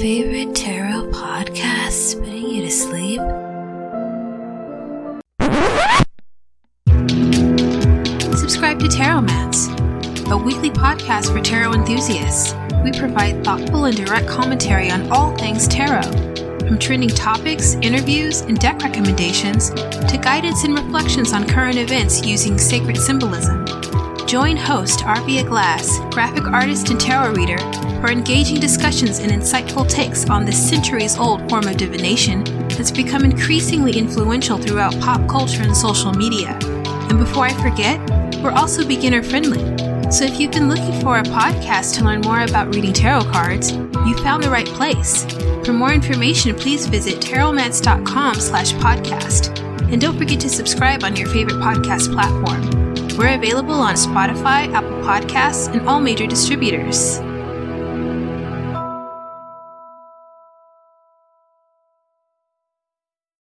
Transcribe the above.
favorite tarot podcast putting you to sleep? Subscribe to Tarotmance, a weekly podcast for tarot enthusiasts. We provide thoughtful and direct commentary on all things tarot, from trending topics, interviews, and deck recommendations to guidance and reflections on current events using sacred symbolism. Join host Arvia Glass, graphic artist and tarot reader, for engaging discussions and insightful takes on this centuries old form of divination that's become increasingly influential throughout pop culture and social media. And before I forget, we're also beginner friendly. So if you've been looking for a podcast to learn more about reading tarot cards, you found the right place. For more information, please visit tarotmance.com slash podcast. And don't forget to subscribe on your favorite podcast platform. We're available on Spotify, Apple Podcasts, and all major distributors.